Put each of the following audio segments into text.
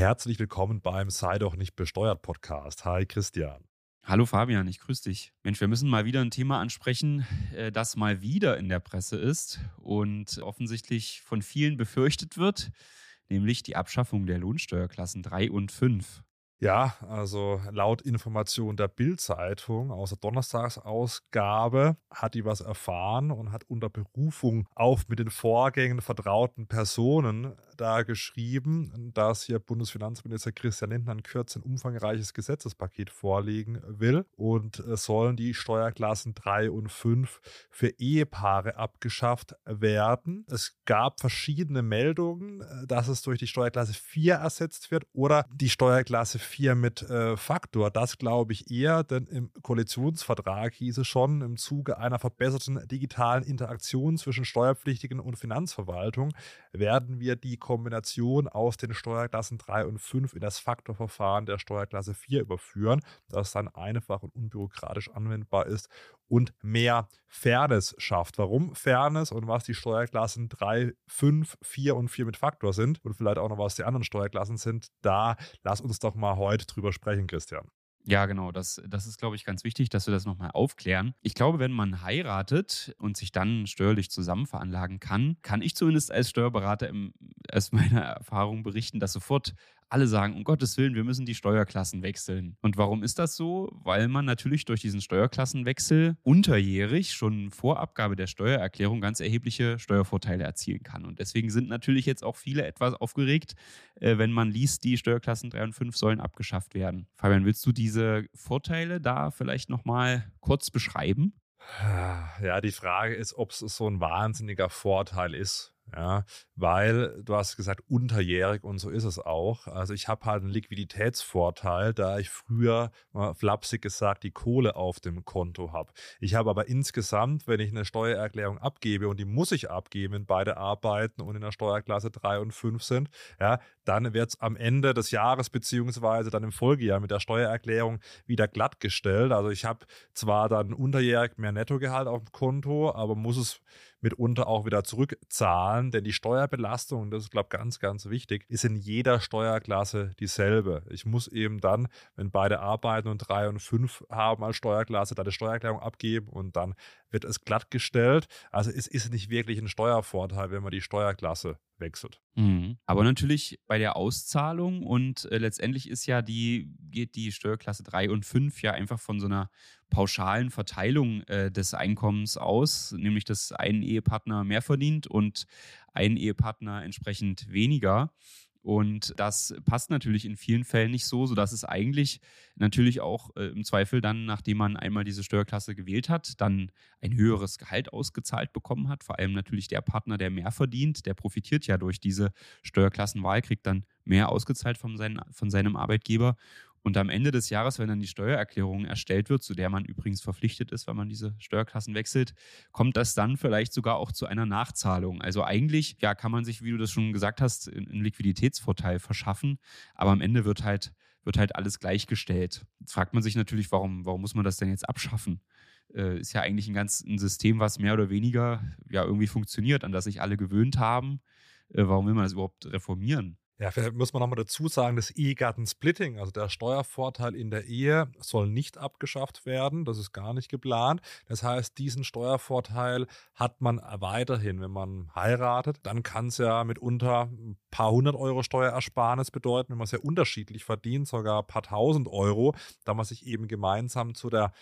Herzlich willkommen beim Sei doch nicht besteuert Podcast. Hi Christian. Hallo Fabian, ich grüße dich. Mensch, wir müssen mal wieder ein Thema ansprechen, äh, das mal wieder in der Presse ist und offensichtlich von vielen befürchtet wird, nämlich die Abschaffung der Lohnsteuerklassen 3 und 5. Ja, also laut Information der Bild-Zeitung aus der Donnerstagsausgabe hat die was erfahren und hat unter Berufung auf mit den Vorgängen vertrauten Personen da geschrieben, dass hier Bundesfinanzminister Christian Lindner in Kürze ein umfangreiches Gesetzespaket vorlegen will und äh, sollen die Steuerklassen 3 und 5 für Ehepaare abgeschafft werden. Es gab verschiedene Meldungen, äh, dass es durch die Steuerklasse 4 ersetzt wird oder die Steuerklasse 4 mit äh, Faktor. Das glaube ich eher, denn im Koalitionsvertrag hieß es schon, im Zuge einer verbesserten digitalen Interaktion zwischen Steuerpflichtigen und Finanzverwaltung werden wir die Kombination aus den Steuerklassen 3 und 5 in das Faktorverfahren der Steuerklasse 4 überführen, das dann einfach und unbürokratisch anwendbar ist und mehr Fairness schafft. Warum Fairness und was die Steuerklassen 3, 5, 4 und 4 mit Faktor sind und vielleicht auch noch was die anderen Steuerklassen sind, da lass uns doch mal heute drüber sprechen, Christian. Ja, genau. Das, das ist, glaube ich, ganz wichtig, dass wir das nochmal aufklären. Ich glaube, wenn man heiratet und sich dann steuerlich zusammen veranlagen kann, kann ich zumindest als Steuerberater im, aus meiner Erfahrung berichten, dass sofort alle sagen, um Gottes Willen, wir müssen die Steuerklassen wechseln. Und warum ist das so? Weil man natürlich durch diesen Steuerklassenwechsel unterjährig schon vor Abgabe der Steuererklärung ganz erhebliche Steuervorteile erzielen kann. Und deswegen sind natürlich jetzt auch viele etwas aufgeregt, äh, wenn man liest, die Steuerklassen 3 und 5 sollen abgeschafft werden. Fabian, willst du diese Vorteile da vielleicht nochmal kurz beschreiben? Ja, die Frage ist, ob es so ein wahnsinniger Vorteil ist. Ja, weil du hast gesagt, unterjährig und so ist es auch. Also ich habe halt einen Liquiditätsvorteil, da ich früher, mal flapsig gesagt, die Kohle auf dem Konto habe. Ich habe aber insgesamt, wenn ich eine Steuererklärung abgebe und die muss ich abgeben, wenn beide arbeiten und in der Steuerklasse 3 und 5 sind, ja, dann wird es am Ende des Jahres beziehungsweise dann im Folgejahr mit der Steuererklärung wieder glattgestellt. Also ich habe zwar dann unterjährig mehr Nettogehalt auf dem Konto, aber muss es mitunter auch wieder zurückzahlen, denn die Steuerbelastung, das ist, glaube ich, ganz, ganz wichtig, ist in jeder Steuerklasse dieselbe. Ich muss eben dann, wenn beide arbeiten und drei und fünf haben als Steuerklasse, da die Steuererklärung abgeben und dann wird es glattgestellt. Also es ist nicht wirklich ein Steuervorteil, wenn man die Steuerklasse wechselt. Mhm. Aber natürlich bei der Auszahlung und äh, letztendlich ist ja die, geht die Steuerklasse 3 und 5 ja einfach von so einer pauschalen Verteilung äh, des Einkommens aus, nämlich dass ein Ehepartner mehr verdient und ein Ehepartner entsprechend weniger. Und das passt natürlich in vielen Fällen nicht so, sodass es eigentlich natürlich auch äh, im Zweifel dann, nachdem man einmal diese Steuerklasse gewählt hat, dann ein höheres Gehalt ausgezahlt bekommen hat. Vor allem natürlich der Partner, der mehr verdient, der profitiert ja durch diese Steuerklassenwahl, kriegt dann mehr ausgezahlt von, seinen, von seinem Arbeitgeber. Und am Ende des Jahres, wenn dann die Steuererklärung erstellt wird, zu der man übrigens verpflichtet ist, wenn man diese Steuerklassen wechselt, kommt das dann vielleicht sogar auch zu einer Nachzahlung. Also eigentlich, ja, kann man sich, wie du das schon gesagt hast, einen Liquiditätsvorteil verschaffen, aber am Ende wird halt, wird halt alles gleichgestellt. Jetzt fragt man sich natürlich, warum, warum muss man das denn jetzt abschaffen? Äh, ist ja eigentlich ein ganz ein System, was mehr oder weniger ja irgendwie funktioniert, an das sich alle gewöhnt haben. Äh, warum will man das überhaupt reformieren? Ja, vielleicht muss man nochmal dazu sagen, das Ehegattensplitting, also der Steuervorteil in der Ehe, soll nicht abgeschafft werden. Das ist gar nicht geplant. Das heißt, diesen Steuervorteil hat man weiterhin, wenn man heiratet. Dann kann es ja mitunter ein paar hundert Euro Steuerersparnis bedeuten, wenn man sehr unterschiedlich verdient, sogar ein paar tausend Euro, da man sich eben gemeinsam zu der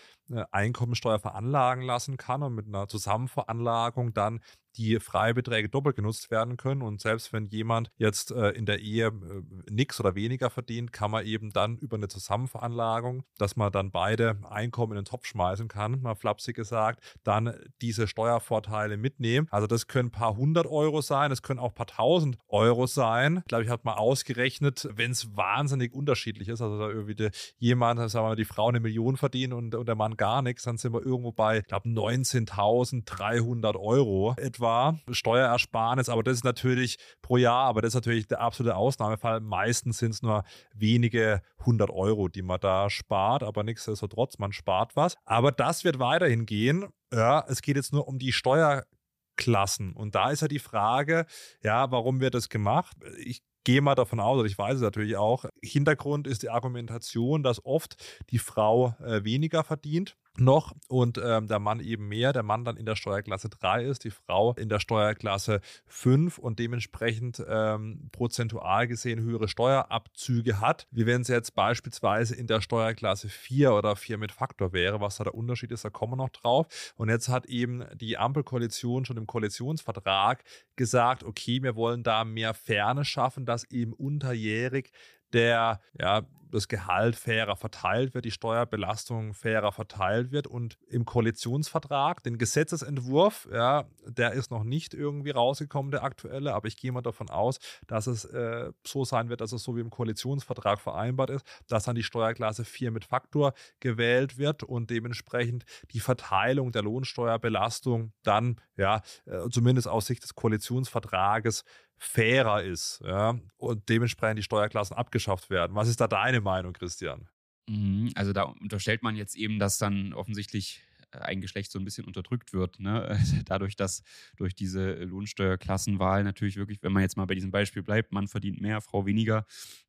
Einkommensteuer veranlagen lassen kann und mit einer Zusammenveranlagung dann die Freibeträge doppelt genutzt werden können. Und selbst wenn jemand jetzt äh, in der Ehe äh, nichts oder weniger verdient, kann man eben dann über eine Zusammenveranlagung, dass man dann beide Einkommen in den Topf schmeißen kann, mal flapsig gesagt, dann diese Steuervorteile mitnehmen. Also das können ein paar hundert Euro sein, es können auch ein paar tausend Euro sein. Ich glaube, ich habe mal ausgerechnet, wenn es wahnsinnig unterschiedlich ist, also da irgendwie die, jemand, sagen wir mal, die Frau eine Million verdient und, und der Mann gar nichts, dann sind wir irgendwo bei, ich glaube, 19.300 Euro etwa Steuerersparnis, aber das ist natürlich pro Jahr, aber das ist natürlich der absolute Ausnahmefall. Meistens sind es nur wenige hundert Euro, die man da spart, aber nichtsdestotrotz, man spart was. Aber das wird weiterhin gehen. Ja, es geht jetzt nur um die Steuerklassen. Und da ist ja die Frage, ja, warum wird das gemacht? Ich gehe mal davon aus, oder ich weiß es natürlich auch, Hintergrund ist die Argumentation, dass oft die Frau äh, weniger verdient noch und ähm, der Mann eben mehr, der Mann dann in der Steuerklasse 3 ist, die Frau in der Steuerklasse 5 und dementsprechend ähm, prozentual gesehen höhere Steuerabzüge hat, wie wenn sie jetzt beispielsweise in der Steuerklasse 4 oder 4 mit Faktor wäre, was da der Unterschied ist, da kommen wir noch drauf. Und jetzt hat eben die Ampelkoalition schon im Koalitionsvertrag gesagt, okay, wir wollen da mehr Fairness schaffen, dass eben unterjährig der ja, das Gehalt fairer verteilt wird, die Steuerbelastung fairer verteilt wird. Und im Koalitionsvertrag, den Gesetzesentwurf, ja, der ist noch nicht irgendwie rausgekommen, der aktuelle, aber ich gehe mal davon aus, dass es äh, so sein wird, dass es so wie im Koalitionsvertrag vereinbart ist, dass dann die Steuerklasse 4 mit Faktor gewählt wird und dementsprechend die Verteilung der Lohnsteuerbelastung dann, ja, äh, zumindest aus Sicht des Koalitionsvertrages fairer ist ja, und dementsprechend die Steuerklassen abgeschafft werden. Was ist da deine Meinung, Christian? Mhm, also da unterstellt man jetzt eben, dass dann offensichtlich äh, ein Geschlecht so ein bisschen unterdrückt wird. Ne? Dadurch, dass durch diese Lohnsteuerklassenwahl natürlich wirklich, wenn man jetzt mal bei diesem Beispiel bleibt, Mann verdient mehr, Frau weniger,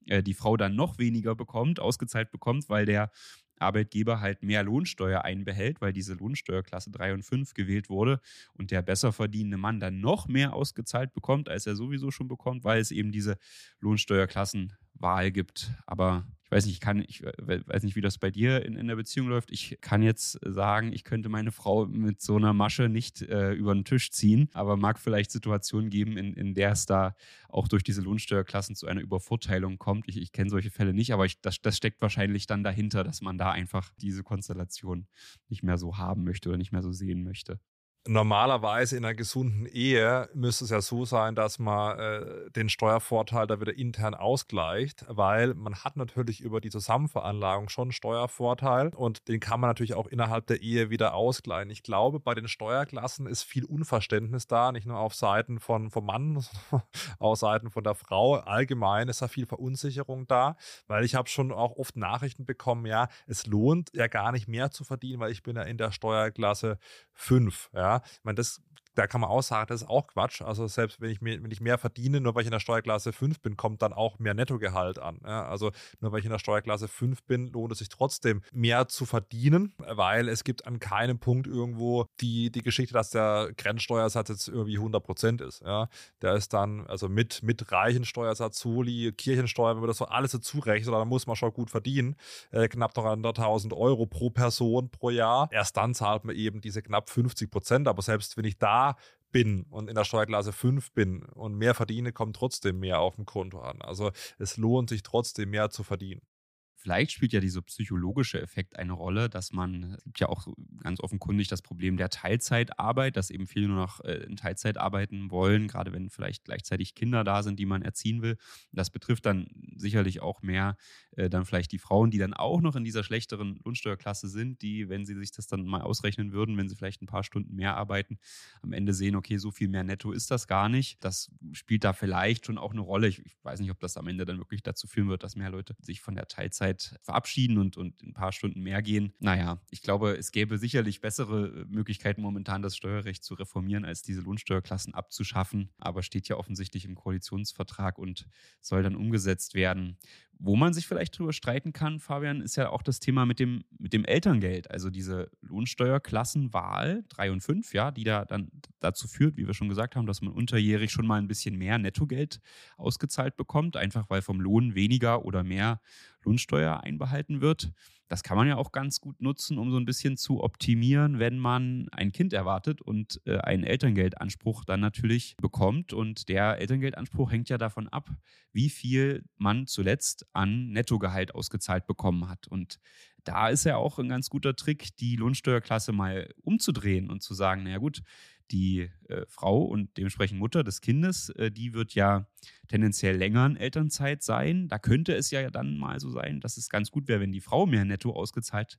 äh, die Frau dann noch weniger bekommt, ausgezahlt bekommt, weil der Arbeitgeber halt mehr Lohnsteuer einbehält, weil diese Lohnsteuerklasse 3 und 5 gewählt wurde und der besser verdienende Mann dann noch mehr ausgezahlt bekommt, als er sowieso schon bekommt, weil es eben diese Lohnsteuerklassenwahl gibt. Aber ich weiß nicht, ich kann, ich äh, weiß nicht, wie das bei dir in, in der Beziehung läuft. Ich kann jetzt sagen, ich könnte meine Frau mit so einer Masche nicht äh, über den Tisch ziehen, aber mag vielleicht Situationen geben, in, in der es da auch durch diese Lohnsteuerklassen zu einer Übervorteilung kommt. Ich, ich kenne solche Fälle nicht, aber ich, das, das steckt wahrscheinlich dann dahinter, dass man da einfach diese Konstellation nicht mehr so haben möchte oder nicht mehr so sehen möchte normalerweise in einer gesunden Ehe müsste es ja so sein, dass man äh, den Steuervorteil da wieder intern ausgleicht, weil man hat natürlich über die Zusammenveranlagung schon einen Steuervorteil und den kann man natürlich auch innerhalb der Ehe wieder ausgleichen. Ich glaube, bei den Steuerklassen ist viel Unverständnis da, nicht nur auf Seiten von vom Mann, sondern auf Seiten von der Frau. Allgemein ist da viel Verunsicherung da, weil ich habe schon auch oft Nachrichten bekommen, ja, es lohnt ja gar nicht mehr zu verdienen, weil ich bin ja in der Steuerklasse 5, ja. Ich meine, das da kann man auch sagen, das ist auch Quatsch. Also selbst wenn ich, mehr, wenn ich mehr verdiene, nur weil ich in der Steuerklasse 5 bin, kommt dann auch mehr Nettogehalt an. Ja, also nur weil ich in der Steuerklasse 5 bin, lohnt es sich trotzdem mehr zu verdienen, weil es gibt an keinem Punkt irgendwo die, die Geschichte, dass der Grenzsteuersatz jetzt irgendwie 100 Prozent ist. Ja, der ist dann, also mit, mit reichen Steuersatz, Soli, Kirchensteuer, wenn man das so alles dazu rechnet, dann muss man schon gut verdienen. Äh, knapp noch 100.000 Euro pro Person pro Jahr. Erst dann zahlt man eben diese knapp 50 Prozent. Aber selbst wenn ich da bin und in der Steuerklasse 5 bin und mehr verdiene, kommt trotzdem mehr auf dem Konto an. Also es lohnt sich trotzdem mehr zu verdienen. Vielleicht spielt ja dieser psychologische Effekt eine Rolle, dass man, es gibt ja auch ganz offenkundig das Problem der Teilzeitarbeit, dass eben viele nur noch äh, in Teilzeit arbeiten wollen, gerade wenn vielleicht gleichzeitig Kinder da sind, die man erziehen will. Das betrifft dann sicherlich auch mehr äh, dann vielleicht die Frauen, die dann auch noch in dieser schlechteren Lohnsteuerklasse sind, die, wenn sie sich das dann mal ausrechnen würden, wenn sie vielleicht ein paar Stunden mehr arbeiten, am Ende sehen, okay, so viel mehr netto ist das gar nicht. Das spielt da vielleicht schon auch eine Rolle. Ich, ich weiß nicht, ob das am Ende dann wirklich dazu führen wird, dass mehr Leute sich von der Teilzeit Zeit verabschieden und, und ein paar Stunden mehr gehen. Naja, ich glaube, es gäbe sicherlich bessere Möglichkeiten momentan, das Steuerrecht zu reformieren, als diese Lohnsteuerklassen abzuschaffen. Aber steht ja offensichtlich im Koalitionsvertrag und soll dann umgesetzt werden. Wo man sich vielleicht drüber streiten kann, Fabian, ist ja auch das Thema mit dem, mit dem Elterngeld. Also diese Lohnsteuerklassenwahl 3 und 5, ja, die da dann dazu führt, wie wir schon gesagt haben, dass man unterjährig schon mal ein bisschen mehr Nettogeld ausgezahlt bekommt, einfach weil vom Lohn weniger oder mehr Lohnsteuer einbehalten wird. Das kann man ja auch ganz gut nutzen, um so ein bisschen zu optimieren, wenn man ein Kind erwartet und äh, einen Elterngeldanspruch dann natürlich bekommt. Und der Elterngeldanspruch hängt ja davon ab, wie viel man zuletzt an Nettogehalt ausgezahlt bekommen hat. Und da ist ja auch ein ganz guter Trick, die Lohnsteuerklasse mal umzudrehen und zu sagen, naja gut, die äh, Frau und dementsprechend Mutter des Kindes, äh, die wird ja tendenziell länger in Elternzeit sein. Da könnte es ja dann mal so sein, dass es ganz gut wäre, wenn die Frau mehr netto ausgezahlt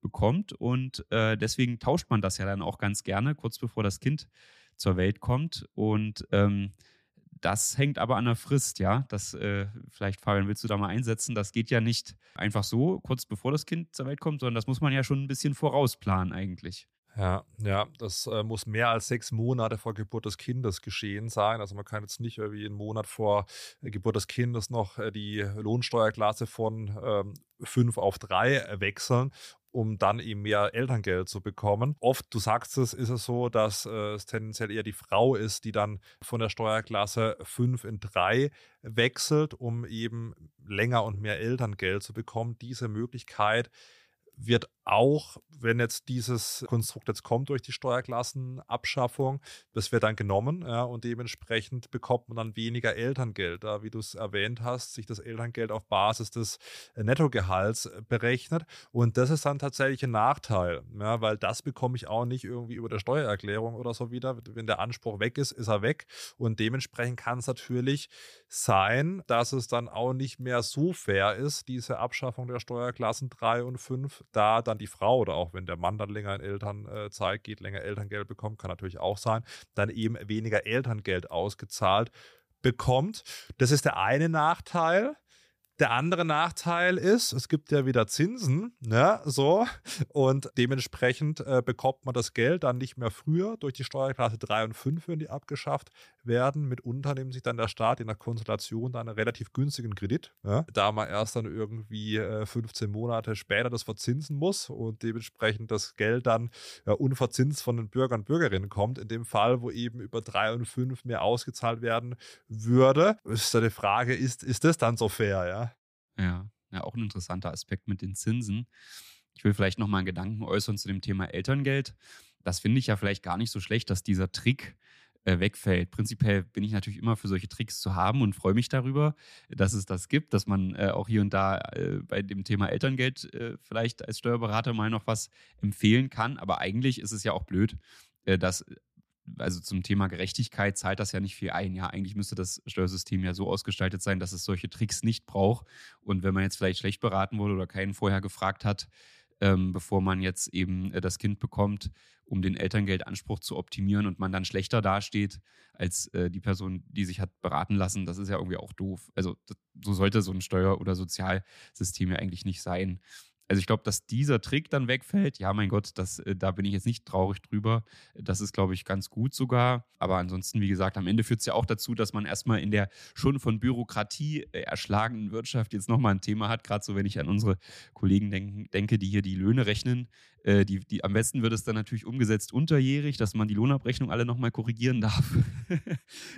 bekommt. Und äh, deswegen tauscht man das ja dann auch ganz gerne, kurz bevor das Kind zur Welt kommt. Und ähm, das hängt aber an der Frist, ja. Das, äh, vielleicht, Fabian, willst du da mal einsetzen? Das geht ja nicht einfach so, kurz bevor das Kind zur Welt kommt, sondern das muss man ja schon ein bisschen vorausplanen eigentlich. Ja, ja, das äh, muss mehr als sechs Monate vor Geburt des Kindes geschehen sein. Also man kann jetzt nicht irgendwie einen Monat vor äh, Geburt des Kindes noch äh, die Lohnsteuerklasse von ähm, fünf auf drei äh, wechseln um dann eben mehr Elterngeld zu bekommen. Oft, du sagst es, ist es so, dass äh, es tendenziell eher die Frau ist, die dann von der Steuerklasse 5 in 3 wechselt, um eben länger und mehr Elterngeld zu bekommen. Diese Möglichkeit wird auch, wenn jetzt dieses Konstrukt jetzt kommt durch die Steuerklassenabschaffung, das wird dann genommen ja, und dementsprechend bekommt man dann weniger Elterngeld. Da, wie du es erwähnt hast, sich das Elterngeld auf Basis des äh, Nettogehalts äh, berechnet und das ist dann tatsächlich ein Nachteil, ja, weil das bekomme ich auch nicht irgendwie über der Steuererklärung oder so wieder. Wenn der Anspruch weg ist, ist er weg und dementsprechend kann es natürlich sein, dass es dann auch nicht mehr so fair ist, diese Abschaffung der Steuerklassen 3 und 5, da dann die Frau oder auch wenn der Mann dann länger in Elternzeit geht, länger Elterngeld bekommt, kann natürlich auch sein, dann eben weniger Elterngeld ausgezahlt bekommt. Das ist der eine Nachteil. Der andere Nachteil ist, es gibt ja wieder Zinsen, ne, so, und dementsprechend äh, bekommt man das Geld dann nicht mehr früher durch die Steuerklasse 3 und 5, wenn die abgeschafft werden. Mitunter nimmt sich dann der Staat in der Konstellation dann einen relativ günstigen Kredit, ja, da man erst dann irgendwie äh, 15 Monate später das verzinsen muss und dementsprechend das Geld dann ja, unverzinst von den Bürgern und Bürgerinnen kommt. In dem Fall, wo eben über 3 und 5 mehr ausgezahlt werden würde, ist da die Frage, ist, ist das dann so fair, ja? Ja, ja, auch ein interessanter Aspekt mit den Zinsen. Ich will vielleicht noch mal einen Gedanken äußern zu dem Thema Elterngeld. Das finde ich ja vielleicht gar nicht so schlecht, dass dieser Trick äh, wegfällt. Prinzipiell bin ich natürlich immer für solche Tricks zu haben und freue mich darüber, dass es das gibt, dass man äh, auch hier und da äh, bei dem Thema Elterngeld vielleicht als Steuerberater mal noch was empfehlen kann. Aber eigentlich ist es ja auch blöd, dass also zum Thema Gerechtigkeit zahlt das ja nicht viel ein. Ja, eigentlich müsste das Steuersystem ja so ausgestaltet sein, dass es solche Tricks nicht braucht. Und wenn man jetzt vielleicht schlecht beraten wurde oder keinen vorher gefragt hat, ähm, bevor man jetzt eben äh, das Kind bekommt, um den Elterngeldanspruch zu optimieren und man dann schlechter dasteht als äh, die Person, die sich hat beraten lassen, das ist ja irgendwie auch doof. Also das, so sollte so ein Steuer- oder Sozialsystem ja eigentlich nicht sein. Also ich glaube, dass dieser Trick dann wegfällt, ja, mein Gott, das, äh, da bin ich jetzt nicht traurig drüber. Das ist, glaube ich, ganz gut sogar. Aber ansonsten, wie gesagt, am Ende führt es ja auch dazu, dass man erstmal in der schon von Bürokratie äh, erschlagenen Wirtschaft jetzt nochmal ein Thema hat. Gerade so, wenn ich an unsere Kollegen denke, die hier die Löhne rechnen. Äh, die, die, am besten wird es dann natürlich umgesetzt unterjährig, dass man die Lohnabrechnung alle nochmal korrigieren darf.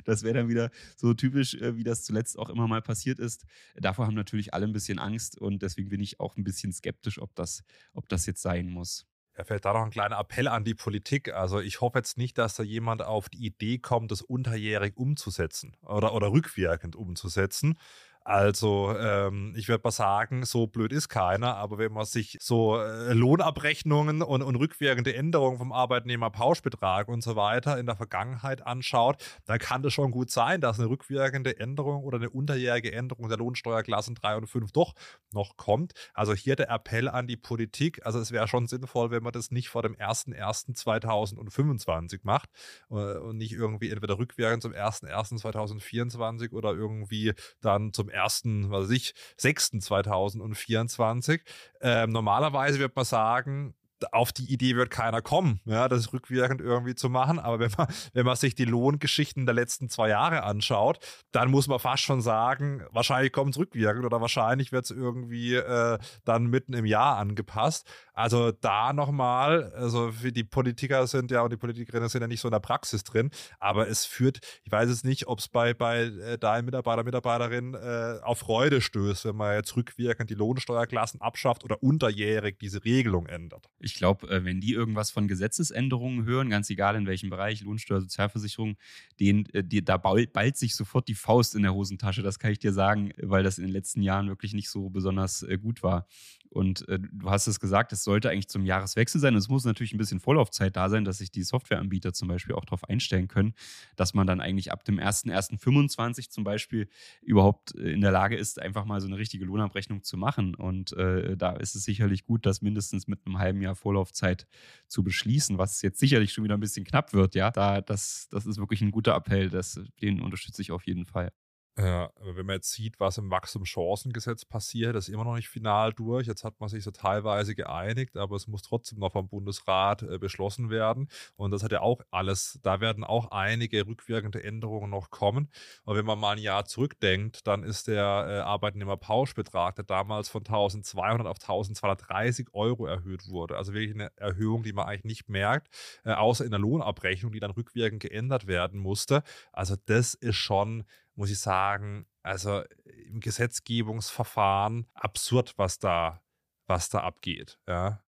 das wäre dann wieder so typisch, äh, wie das zuletzt auch immer mal passiert ist. Davor haben natürlich alle ein bisschen Angst und deswegen bin ich auch ein bisschen skeptisch ob das, ob das jetzt sein muss. Ja, fällt da noch ein kleiner Appell an die Politik. Also ich hoffe jetzt nicht, dass da jemand auf die Idee kommt, das unterjährig umzusetzen oder, oder rückwirkend umzusetzen. Also ähm, ich würde mal sagen, so blöd ist keiner, aber wenn man sich so äh, Lohnabrechnungen und, und rückwirkende Änderungen vom Arbeitnehmerpauschbetrag und so weiter in der Vergangenheit anschaut, dann kann das schon gut sein, dass eine rückwirkende Änderung oder eine unterjährige Änderung der Lohnsteuerklassen 3 und 5 doch noch kommt. Also hier der Appell an die Politik. Also es wäre schon sinnvoll, wenn man das nicht vor dem 01.01.2025 macht äh, und nicht irgendwie entweder rückwirkend zum 01.01.2024 oder irgendwie dann zum 1., was weiß ich, 6.2024. Ähm, normalerweise wird man sagen, auf die Idee wird keiner kommen, ja, das rückwirkend irgendwie zu machen. Aber wenn man, wenn man sich die Lohngeschichten der letzten zwei Jahre anschaut, dann muss man fast schon sagen, wahrscheinlich kommt es rückwirkend oder wahrscheinlich wird es irgendwie äh, dann mitten im Jahr angepasst. Also da nochmal, also die Politiker sind ja und die Politikerinnen sind ja nicht so in der Praxis drin, aber es führt, ich weiß es nicht, ob es bei, bei äh, Mitarbeiter, Mitarbeiterin äh, auf Freude stößt, wenn man jetzt rückwirkend die Lohnsteuerklassen abschafft oder unterjährig diese Regelung ändert. Ich glaube, äh, wenn die irgendwas von Gesetzesänderungen hören, ganz egal in welchem Bereich, Lohnsteuer, Sozialversicherung, den, äh, die, da ballt sich sofort die Faust in der Hosentasche, das kann ich dir sagen, weil das in den letzten Jahren wirklich nicht so besonders äh, gut war. Und äh, du hast es gesagt, es sollte eigentlich zum Jahreswechsel sein. es muss natürlich ein bisschen Vorlaufzeit da sein, dass sich die Softwareanbieter zum Beispiel auch darauf einstellen können, dass man dann eigentlich ab dem 1.1.25 zum Beispiel überhaupt äh, in der Lage ist, einfach mal so eine richtige Lohnabrechnung zu machen. Und äh, da ist es sicherlich gut, das mindestens mit einem halben Jahr Vorlaufzeit zu beschließen, was jetzt sicherlich schon wieder ein bisschen knapp wird. Ja, da, das, das ist wirklich ein guter Appell. Das, den unterstütze ich auf jeden Fall. Ja, aber wenn man jetzt sieht, was im Wachstumschancengesetz passiert, ist immer noch nicht final durch. Jetzt hat man sich so teilweise geeinigt, aber es muss trotzdem noch vom Bundesrat äh, beschlossen werden. Und das hat ja auch alles, da werden auch einige rückwirkende Änderungen noch kommen. Und wenn man mal ein Jahr zurückdenkt, dann ist der äh, Arbeitnehmerpauschbetrag, der damals von 1200 auf 1230 Euro erhöht wurde. Also wirklich eine Erhöhung, die man eigentlich nicht merkt, äh, außer in der Lohnabrechnung, die dann rückwirkend geändert werden musste. Also das ist schon muss ich sagen, also im Gesetzgebungsverfahren absurd, was da, was da abgeht. Ja.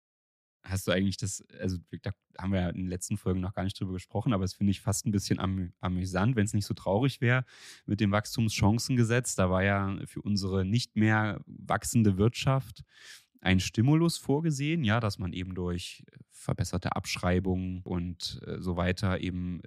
Hast du eigentlich das, also da haben wir ja in den letzten Folgen noch gar nicht drüber gesprochen, aber es finde ich fast ein bisschen am, amüsant, wenn es nicht so traurig wäre mit dem Wachstumschancengesetz. Da war ja für unsere nicht mehr wachsende Wirtschaft ein Stimulus vorgesehen, ja, dass man eben durch verbesserte Abschreibungen und äh, so weiter eben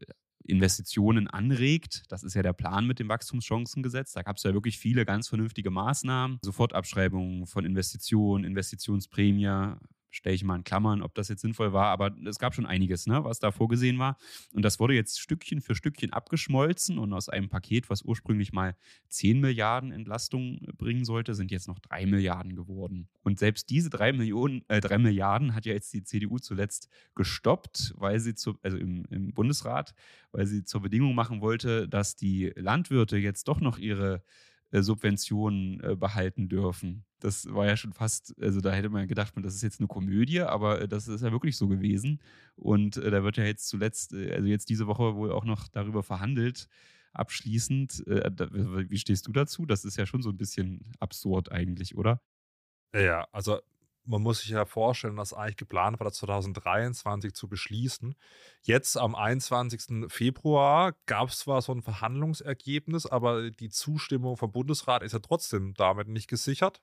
Investitionen anregt. Das ist ja der Plan mit dem Wachstumschancengesetz. Da gab es ja wirklich viele ganz vernünftige Maßnahmen. Sofortabschreibungen von Investitionen, Investitionsprämie, stelle ich mal in Klammern, ob das jetzt sinnvoll war, aber es gab schon einiges, ne, was da vorgesehen war. Und das wurde jetzt Stückchen für Stückchen abgeschmolzen und aus einem Paket, was ursprünglich mal 10 Milliarden Entlastung bringen sollte, sind jetzt noch 3 Milliarden geworden. Und selbst diese 3, Millionen, äh, 3 Milliarden hat ja jetzt die CDU zuletzt gestoppt, weil sie zu, also im, im Bundesrat, weil sie zur Bedingung machen wollte, dass die Landwirte jetzt doch noch ihre äh, Subventionen äh, behalten dürfen. Das war ja schon fast, also da hätte man gedacht, das ist jetzt eine Komödie, aber äh, das ist ja wirklich so gewesen. Und da wird ja jetzt zuletzt, also jetzt diese Woche wohl auch noch darüber verhandelt, abschließend. Wie stehst du dazu? Das ist ja schon so ein bisschen absurd eigentlich, oder? Ja, also man muss sich ja vorstellen, dass eigentlich geplant war, das 2023 zu beschließen. Jetzt am 21. Februar gab es zwar so ein Verhandlungsergebnis, aber die Zustimmung vom Bundesrat ist ja trotzdem damit nicht gesichert.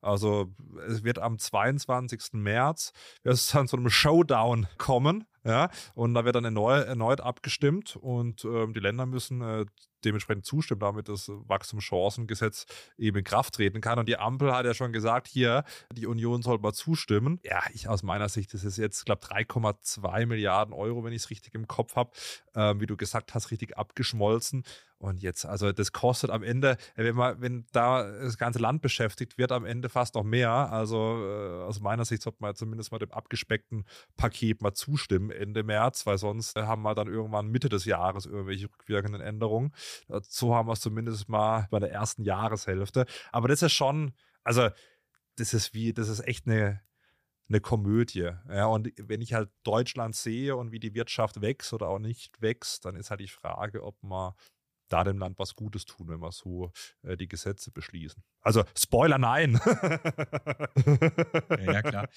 Also es wird am 22. März es dann zu einem Showdown kommen. Ja, und da wird dann erneu erneut abgestimmt und ähm, die Länder müssen äh, dementsprechend zustimmen, damit das Wachstumschancengesetz eben in Kraft treten kann. Und die Ampel hat ja schon gesagt, hier, die Union soll mal zustimmen. Ja, ich aus meiner Sicht, das ist jetzt, glaube ich, 3,2 Milliarden Euro, wenn ich es richtig im Kopf habe, ähm, wie du gesagt hast, richtig abgeschmolzen. Und jetzt, also das kostet am Ende, äh, wenn man, wenn da das ganze Land beschäftigt wird, am Ende fast noch mehr. Also äh, aus meiner Sicht sollte man zumindest mal dem abgespeckten Paket mal zustimmen Ende März, weil sonst haben wir dann irgendwann Mitte des Jahres irgendwelche rückwirkenden Änderungen. So haben wir es zumindest mal bei der ersten Jahreshälfte. Aber das ist schon, also das ist wie, das ist echt eine, eine Komödie. Ja, und wenn ich halt Deutschland sehe und wie die Wirtschaft wächst oder auch nicht wächst, dann ist halt die Frage, ob man da dem Land was Gutes tun, wenn wir so äh, die Gesetze beschließen. Also Spoiler, nein. ja, ja, klar.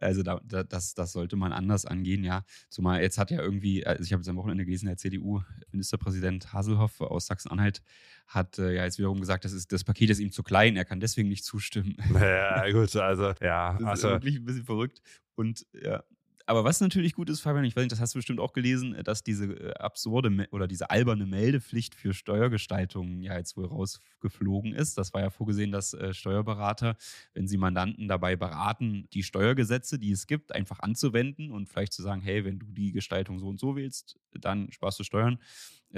Also da, da, das, das sollte man anders angehen, ja. Zumal jetzt hat ja irgendwie, also ich habe es am Wochenende gelesen, der CDU-Ministerpräsident Haselhoff aus Sachsen-Anhalt hat äh, ja jetzt wiederum gesagt, das, ist, das Paket ist ihm zu klein, er kann deswegen nicht zustimmen. Ja, gut, also ja. Das also, ist wirklich ein bisschen verrückt. Und ja, aber was natürlich gut ist, Fabian, ich weiß nicht, das hast du bestimmt auch gelesen, äh, dass diese äh, absurde oder diese alberne Meldepflicht für Steuergestaltungen ja jetzt wohl rausgeflogen ist. Das war ja vorgesehen, dass äh, Steuerberater, wenn sie Mandanten dabei beraten, die Steuergesetze, die es gibt, einfach anzuwenden und vielleicht zu sagen, hey, wenn du die Gestaltung so und so wählst, dann sparst du Steuern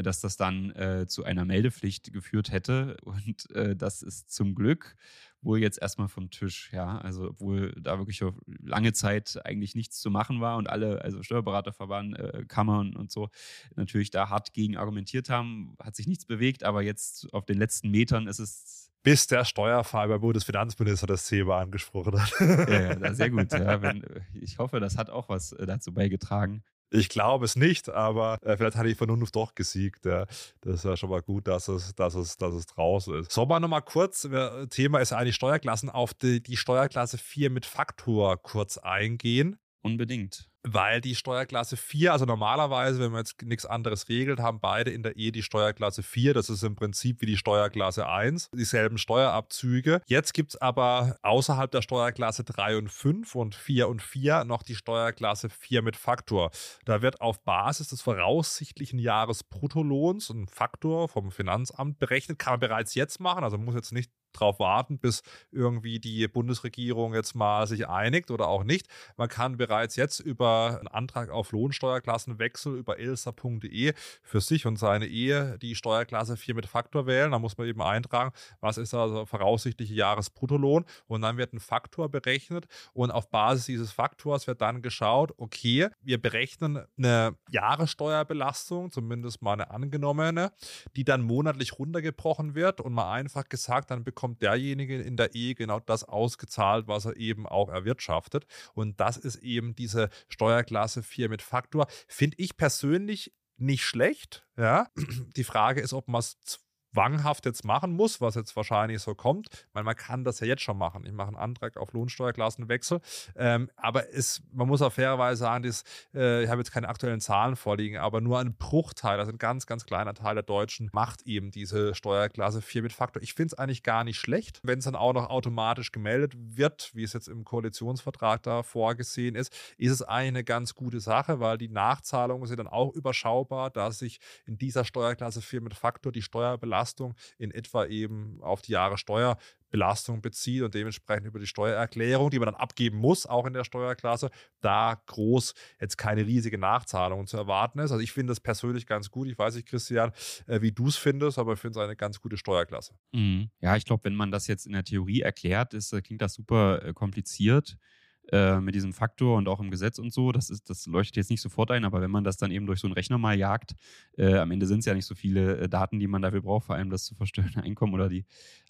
dass das dann äh, zu einer Meldepflicht geführt hätte. Und äh, das ist zum Glück wohl jetzt erstmal vom Tisch, ja. Also, obwohl da wirklich lange Zeit eigentlich nichts zu machen war und alle, also Steuerberaterverband, äh, Kammern und so, natürlich da hart gegen argumentiert haben, hat sich nichts bewegt, aber jetzt auf den letzten Metern ist es bis der Steuerfall beim Bundesfinanzminister das Thema angesprochen hat. ja, ja, sehr gut. Ja, wenn, ich hoffe, das hat auch was äh, dazu beigetragen. Ich glaube es nicht, aber äh, vielleicht hat die Vernunft doch gesiegt. Ja. Das ist ja schon mal gut, dass es, dass es, dass es draußen ist. Sollen wir nochmal kurz, Thema ist eigentlich Steuerklassen, auf die, die Steuerklasse 4 mit Faktor kurz eingehen? Unbedingt weil die Steuerklasse 4, also normalerweise, wenn man jetzt nichts anderes regelt, haben beide in der Ehe die Steuerklasse 4. Das ist im Prinzip wie die Steuerklasse 1, dieselben Steuerabzüge. Jetzt gibt es aber außerhalb der Steuerklasse 3 und 5 und 4 und 4 noch die Steuerklasse 4 mit Faktor. Da wird auf Basis des voraussichtlichen Jahresbruttolohns ein Faktor vom Finanzamt berechnet. Kann man bereits jetzt machen, also muss jetzt nicht drauf warten, bis irgendwie die Bundesregierung jetzt mal sich einigt oder auch nicht. Man kann bereits jetzt über einen Antrag auf Lohnsteuerklassenwechsel über elsa.de für sich und seine Ehe die Steuerklasse 4 mit Faktor wählen. Da muss man eben eintragen, was ist also voraussichtliche Jahresbruttolohn und dann wird ein Faktor berechnet und auf Basis dieses Faktors wird dann geschaut, okay, wir berechnen eine Jahressteuerbelastung, zumindest mal eine angenommene, die dann monatlich runtergebrochen wird und mal einfach gesagt, dann bekommt derjenige in der Ehe genau das ausgezahlt, was er eben auch erwirtschaftet. Und das ist eben diese Steuerklasse 4 mit Faktor. Finde ich persönlich nicht schlecht. Ja, die Frage ist, ob man es zwanghaft jetzt machen muss, was jetzt wahrscheinlich so kommt, weil man kann das ja jetzt schon machen. Ich mache einen Antrag auf Lohnsteuerklassenwechsel, ähm, aber es, man muss auch fairerweise sagen, dass, äh, ich habe jetzt keine aktuellen Zahlen vorliegen, aber nur ein Bruchteil, also ein ganz, ganz kleiner Teil der Deutschen macht eben diese Steuerklasse 4 mit Faktor. Ich finde es eigentlich gar nicht schlecht, wenn es dann auch noch automatisch gemeldet wird, wie es jetzt im Koalitionsvertrag da vorgesehen ist, ist es eigentlich eine ganz gute Sache, weil die Nachzahlungen sind dann auch überschaubar, da sich in dieser Steuerklasse 4 mit Faktor die Steuerbelastung Belastung in etwa eben auf die Jahre Steuerbelastung bezieht und dementsprechend über die Steuererklärung, die man dann abgeben muss, auch in der Steuerklasse, da groß jetzt keine riesige Nachzahlung zu erwarten ist. Also ich finde das persönlich ganz gut. Ich weiß nicht, Christian, äh, wie du es findest, aber ich finde es eine ganz gute Steuerklasse. Mhm. Ja, ich glaube, wenn man das jetzt in der Theorie erklärt, ist, äh, klingt das super äh, kompliziert. Äh, mit diesem Faktor und auch im Gesetz und so. Das, ist, das leuchtet jetzt nicht sofort ein, aber wenn man das dann eben durch so einen Rechner mal jagt, äh, am Ende sind es ja nicht so viele äh, Daten, die man dafür braucht, vor allem das zu versteuernde Einkommen oder die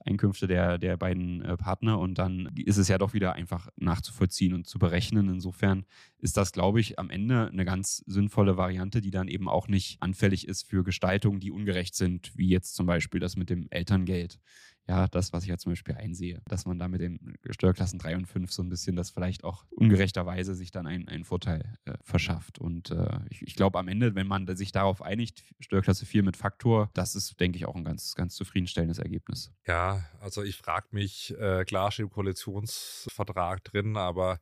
Einkünfte der, der beiden äh, Partner. Und dann ist es ja doch wieder einfach nachzuvollziehen und zu berechnen. Insofern ist das, glaube ich, am Ende eine ganz sinnvolle Variante, die dann eben auch nicht anfällig ist für Gestaltungen, die ungerecht sind, wie jetzt zum Beispiel das mit dem Elterngeld ja, das, was ich ja zum Beispiel einsehe, dass man da mit den Steuerklassen 3 und 5 so ein bisschen das vielleicht auch ungerechterweise sich dann einen, einen Vorteil äh, verschafft. Und äh, ich, ich glaube, am Ende, wenn man sich darauf einigt, Steuerklasse 4 mit Faktor, das ist, denke ich, auch ein ganz, ganz zufriedenstellendes Ergebnis. Ja, also ich frage mich, äh, klar steht im Koalitionsvertrag drin, aber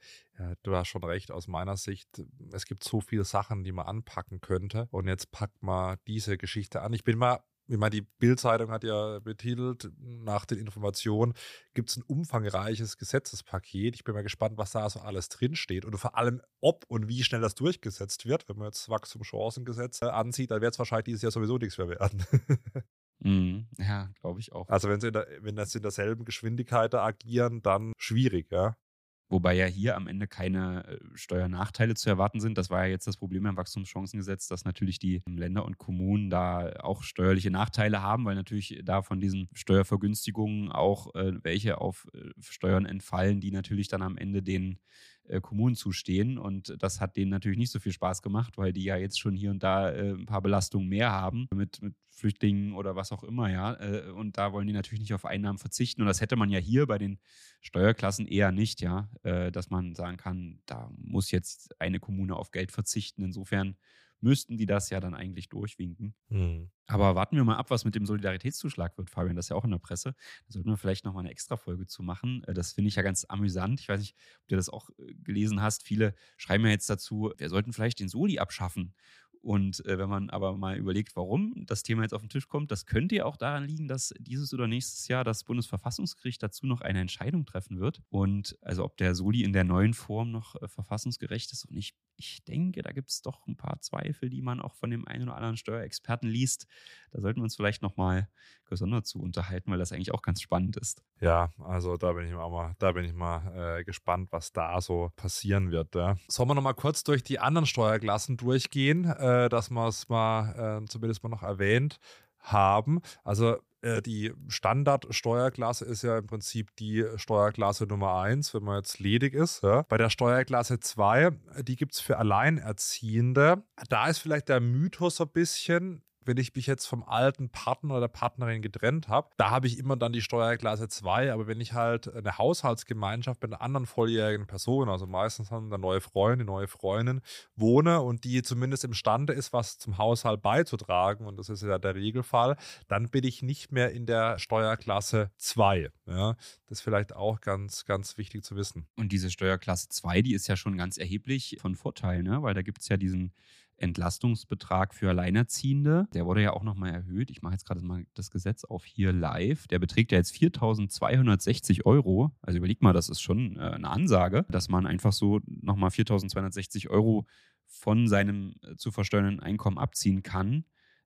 du hast schon recht, aus meiner Sicht, es gibt so viele Sachen, die man anpacken könnte. Und jetzt packt man diese Geschichte an. Ich bin mal ich meine, die Bild-Zeitung hat ja betitelt, nach den Informationen gibt es ein umfangreiches Gesetzespaket. Ich bin mal gespannt, was da so alles drinsteht und vor allem, ob und wie schnell das durchgesetzt wird. Wenn man jetzt Wachstumschancengesetz äh, ansieht, dann wird es wahrscheinlich dieses Jahr sowieso nichts mehr werden. mm, ja, glaube ich auch. Also wenn, sie der, wenn das in derselben Geschwindigkeit agieren, dann schwierig, ja. Wobei ja hier am Ende keine äh, Steuernachteile zu erwarten sind. Das war ja jetzt das Problem beim Wachstumschancengesetz, dass natürlich die Länder und Kommunen da auch steuerliche Nachteile haben, weil natürlich da von diesen Steuervergünstigungen auch äh, welche auf äh, Steuern entfallen, die natürlich dann am Ende den äh, Kommunen zustehen. Und das hat denen natürlich nicht so viel Spaß gemacht, weil die ja jetzt schon hier und da äh, ein paar Belastungen mehr haben mit, mit Flüchtlingen oder was auch immer, ja. Äh, und da wollen die natürlich nicht auf Einnahmen verzichten. Und das hätte man ja hier bei den Steuerklassen eher nicht, ja, dass man sagen kann, da muss jetzt eine Kommune auf Geld verzichten. Insofern müssten die das ja dann eigentlich durchwinken. Mhm. Aber warten wir mal ab, was mit dem Solidaritätszuschlag wird, Fabian. Das ist ja auch in der Presse. Da sollten wir vielleicht nochmal eine extra Folge zu machen. Äh, das finde ich ja ganz amüsant. Ich weiß nicht, ob du das auch äh, gelesen hast. Viele schreiben ja jetzt dazu, wir sollten vielleicht den Soli abschaffen. Und äh, wenn man aber mal überlegt, warum das Thema jetzt auf den Tisch kommt, das könnte ja auch daran liegen, dass dieses oder nächstes Jahr das Bundesverfassungsgericht dazu noch eine Entscheidung treffen wird. Und also ob der Soli in der neuen Form noch äh, verfassungsgerecht ist. Und ich, ich denke, da gibt es doch ein paar Zweifel, die man auch von dem einen oder anderen Steuerexperten liest. Da sollten wir uns vielleicht nochmal gesondert zu unterhalten, weil das eigentlich auch ganz spannend ist. Ja, also da bin ich mal, da bin ich mal äh, gespannt, was da so passieren wird. Ja. Sollen wir nochmal kurz durch die anderen Steuerklassen durchgehen, äh, dass wir es mal äh, zumindest mal noch erwähnt haben. Also äh, die Standardsteuerklasse ist ja im Prinzip die Steuerklasse Nummer 1, wenn man jetzt ledig ist. Ja. Bei der Steuerklasse 2, die gibt es für Alleinerziehende. Da ist vielleicht der Mythos ein bisschen, wenn ich mich jetzt vom alten Partner oder Partnerin getrennt habe, da habe ich immer dann die Steuerklasse 2. Aber wenn ich halt eine Haushaltsgemeinschaft mit einer anderen volljährigen Person, also meistens dann der neue Freund, die neue Freundin, wohne und die zumindest imstande ist, was zum Haushalt beizutragen, und das ist ja der Regelfall, dann bin ich nicht mehr in der Steuerklasse 2. Ja, das ist vielleicht auch ganz, ganz wichtig zu wissen. Und diese Steuerklasse 2, die ist ja schon ganz erheblich von Vorteil, ne? weil da gibt es ja diesen Entlastungsbetrag für Alleinerziehende. Der wurde ja auch nochmal erhöht. Ich mache jetzt gerade mal das Gesetz auf hier live. Der beträgt ja jetzt 4.260 Euro. Also überleg mal, das ist schon äh, eine Ansage, dass man einfach so nochmal 4.260 Euro von seinem äh, zu versteuernden Einkommen abziehen kann.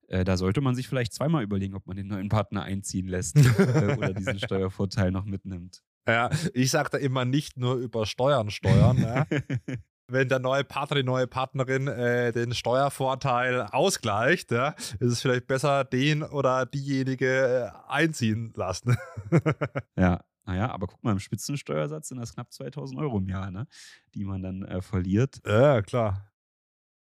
Äh, da sollte man sich vielleicht zweimal überlegen, ob man den neuen Partner einziehen lässt oder diesen Steuervorteil noch mitnimmt. Ja, ich sage da immer nicht nur über Steuern steuern. ja. Wenn der neue Partner, die neue Partnerin äh, den Steuervorteil ausgleicht, ja, ist es vielleicht besser, den oder diejenige äh, einziehen lassen. ja, naja, aber guck mal, im Spitzensteuersatz sind das knapp 2000 Euro im Jahr, ne? die man dann äh, verliert. Ja, klar.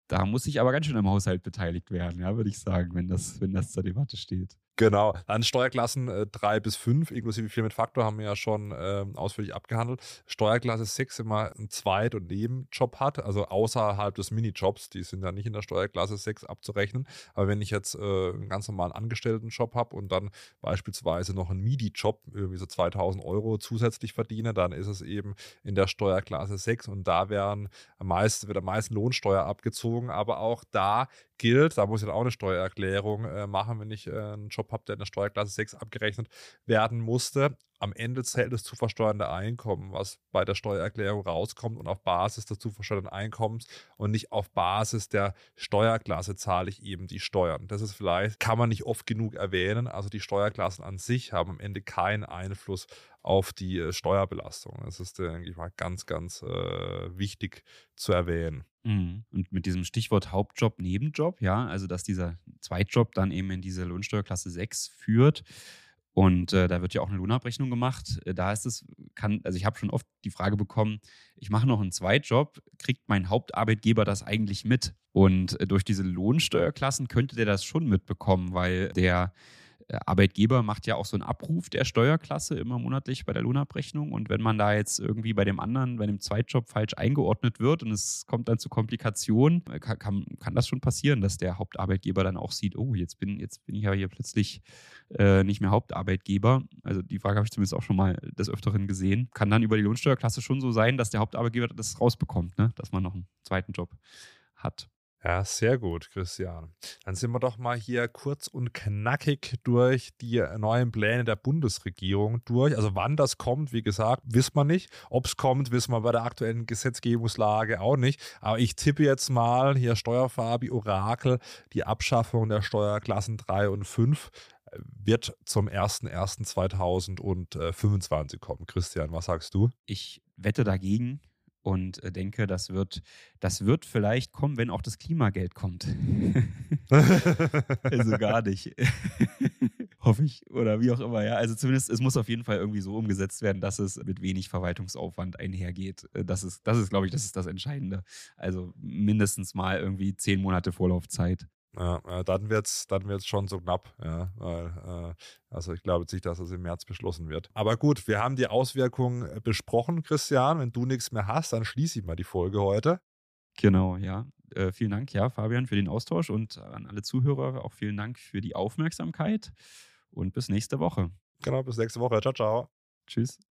Da muss ich aber ganz schön im Haushalt beteiligt werden, ja, würde ich sagen, wenn das, wenn das zur Debatte steht. Genau. Dann Steuerklassen äh, 3 bis 5, inklusive 4 mit Faktor, haben wir ja schon äh, ausführlich abgehandelt. Steuerklasse 6 immer einen Zweit- und Nebenjob hat, also außerhalb des Minijobs, die sind ja nicht in der Steuerklasse 6 abzurechnen. Aber wenn ich jetzt äh, einen ganz normalen Angestelltenjob habe und dann beispielsweise noch einen MIDI-Job, irgendwie so 2000 Euro zusätzlich verdiene, dann ist es eben in der Steuerklasse 6 und da werden am meisten, wird am meisten Lohnsteuer abgezogen. Aber auch da gilt, da muss ich dann auch eine Steuererklärung äh, machen, wenn ich äh, einen Job habe, der in der Steuerklasse 6 abgerechnet werden musste. Am Ende zählt das zu versteuernde Einkommen, was bei der Steuererklärung rauskommt und auf Basis des zu versteuernden Einkommens und nicht auf Basis der Steuerklasse zahle ich eben die Steuern. Das ist vielleicht, kann man nicht oft genug erwähnen. Also die Steuerklassen an sich haben am Ende keinen Einfluss auf die äh, Steuerbelastung. Das ist, denke ich mal, ganz, ganz äh, wichtig zu erwähnen. Mhm. Und mit diesem Stichwort Hauptjob, Nebenjob, ja, also dass dieser Zweitjob dann eben in diese Lohnsteuerklasse 6 führt. Und äh, da wird ja auch eine Lohnabrechnung gemacht. Äh, da ist es, kann, also ich habe schon oft die Frage bekommen, ich mache noch einen Zweitjob, kriegt mein Hauptarbeitgeber das eigentlich mit? Und äh, durch diese Lohnsteuerklassen könnte der das schon mitbekommen, weil der Arbeitgeber macht ja auch so einen Abruf der Steuerklasse immer monatlich bei der Lohnabrechnung. Und wenn man da jetzt irgendwie bei dem anderen, bei dem Zweitjob falsch eingeordnet wird und es kommt dann zu Komplikationen, äh, kann, kann, kann das schon passieren, dass der Hauptarbeitgeber dann auch sieht, oh, jetzt bin, jetzt bin ich ja hier plötzlich äh, nicht mehr Hauptarbeitgeber. Also die Frage habe ich zumindest auch schon mal des Öfteren gesehen. Kann dann über die Lohnsteuerklasse schon so sein, dass der Hauptarbeitgeber das rausbekommt, ne? dass man noch einen zweiten Job hat. Ja, sehr gut, Christian. Dann sind wir doch mal hier kurz und knackig durch die neuen Pläne der Bundesregierung durch. Also wann das kommt, wie gesagt, wissen wir nicht. Ob es kommt, wissen wir bei der aktuellen Gesetzgebungslage auch nicht. Aber ich tippe jetzt mal hier Steuerfabi Orakel, die Abschaffung der Steuerklassen 3 und 5 äh, wird zum 01.01.2025 kommen. Christian, was sagst du? Ich wette dagegen und äh, denke, das wird, das wird vielleicht kommen, wenn auch das Klimageld kommt. also gar nicht. Hoffe ich. Oder wie auch immer, ja. Also zumindest, es muss auf jeden Fall irgendwie so umgesetzt werden, dass es mit wenig Verwaltungsaufwand einhergeht. Äh, das ist, das ist, glaube ich, das ist das Entscheidende. Also mindestens mal irgendwie zehn Monate Vorlaufzeit. Ja, dann wird es dann wird's schon so knapp. Ja, weil, äh, also ich glaube jetzt nicht, dass das im März beschlossen wird. Aber gut, wir haben die Auswirkungen äh, besprochen, Christian. Wenn du nichts mehr hast, dann schließe ich mal die Folge heute. Genau, ja. Äh, vielen Dank, ja, Fabian, für den Austausch und an alle Zuhörer auch vielen Dank für die Aufmerksamkeit und bis nächste Woche. Genau, bis nächste Woche. Ciao, ciao. Tschüss.